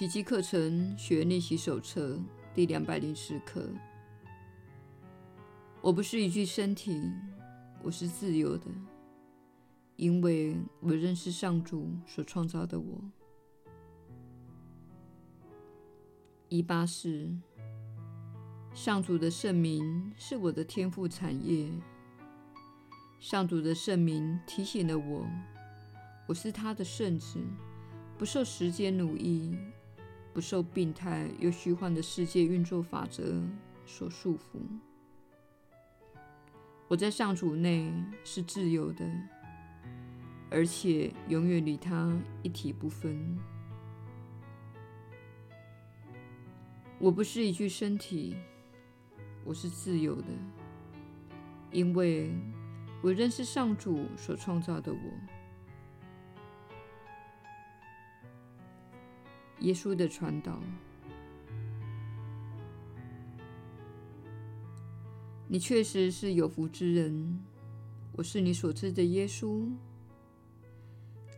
奇迹课程学练习手册第两百零四课。我不是一具身体，我是自由的，因为我认识上主所创造的我。一八四，上主的圣名是我的天赋产业。上主的圣名提醒了我，我是他的圣子，不受时间奴役。不受病态又虚幻的世界运作法则所束缚。我在上主内是自由的，而且永远与他一体不分。我不是一具身体，我是自由的，因为我认识上主所创造的我。耶稣的传道，你确实是有福之人。我是你所知的耶稣。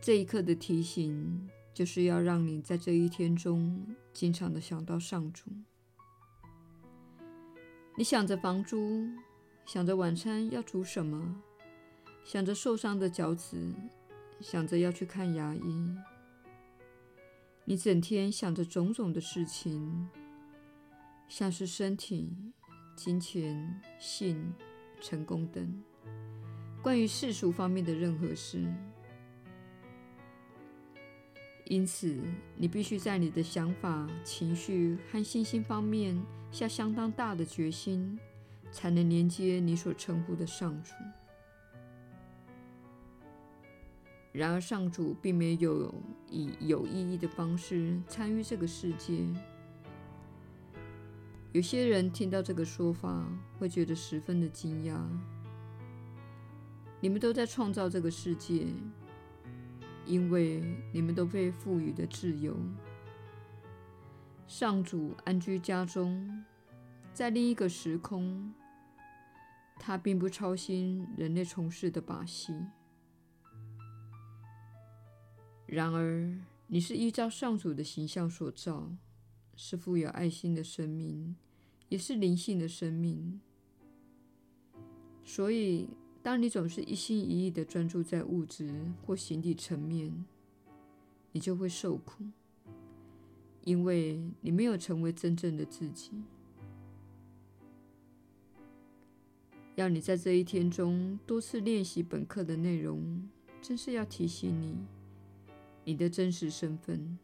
这一刻的提醒，就是要让你在这一天中，经常的想到上主。你想着房租，想着晚餐要煮什么，想着受伤的脚趾，想着要去看牙医。你整天想着种种的事情，像是身体、金钱、性、成功等，关于世俗方面的任何事。因此，你必须在你的想法、情绪和信心方面下相当大的决心，才能连接你所称呼的上主。然而，上主并没有以有意义的方式参与这个世界。有些人听到这个说法，会觉得十分的惊讶。你们都在创造这个世界，因为你们都被赋予的自由。上主安居家中，在另一个时空，他并不操心人类从事的把戏。然而，你是依照上主的形象所造，是富有爱心的生命，也是灵性的生命。所以，当你总是一心一意的专注在物质或形体层面，你就会受苦，因为你没有成为真正的自己。要你在这一天中多次练习本课的内容，真是要提醒你。你的真实身份，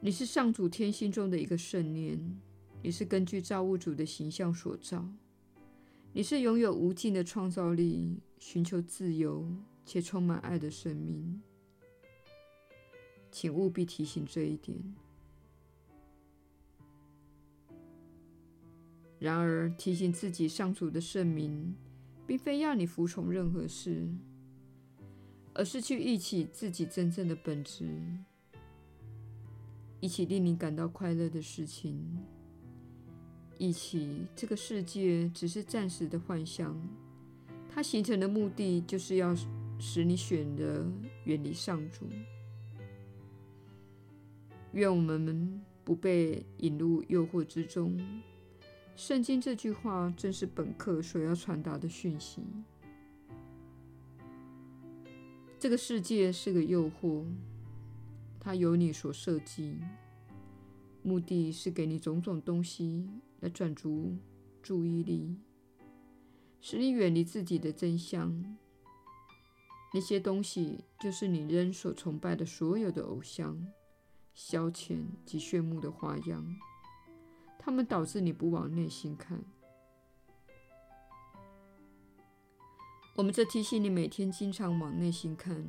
你是上主天心中的一个圣念，你是根据造物主的形象所造，你是拥有无尽的创造力、寻求自由且充满爱的生命。请务必提醒这一点。然而，提醒自己上主的圣名，并非要你服从任何事。而是去忆起自己真正的本质，忆起令你感到快乐的事情，忆起这个世界只是暂时的幻象，它形成的目的就是要使你选择远离上主。愿我们不被引入诱惑之中。圣经这句话正是本课所要传达的讯息。这个世界是个诱惑，它由你所设计，目的是给你种种东西来转足注意力，使你远离自己的真相。那些东西就是你仍所崇拜的所有的偶像、消遣及炫目的花样，它们导致你不往内心看。我们这提醒你，每天经常往内心看，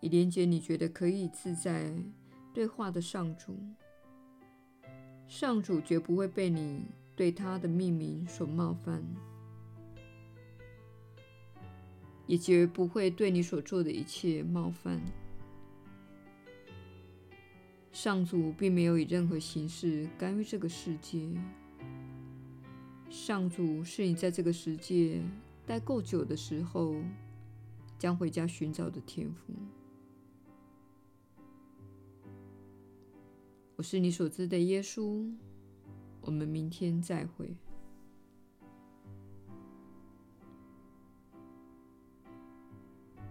以连接你觉得可以自在对话的上主。上主绝不会被你对他的命名所冒犯，也绝不会对你所做的一切冒犯。上主并没有以任何形式干预这个世界。上主是你在这个世界。待够久的时候将回家寻找的天赋。我是你所知的耶稣我们明天再会。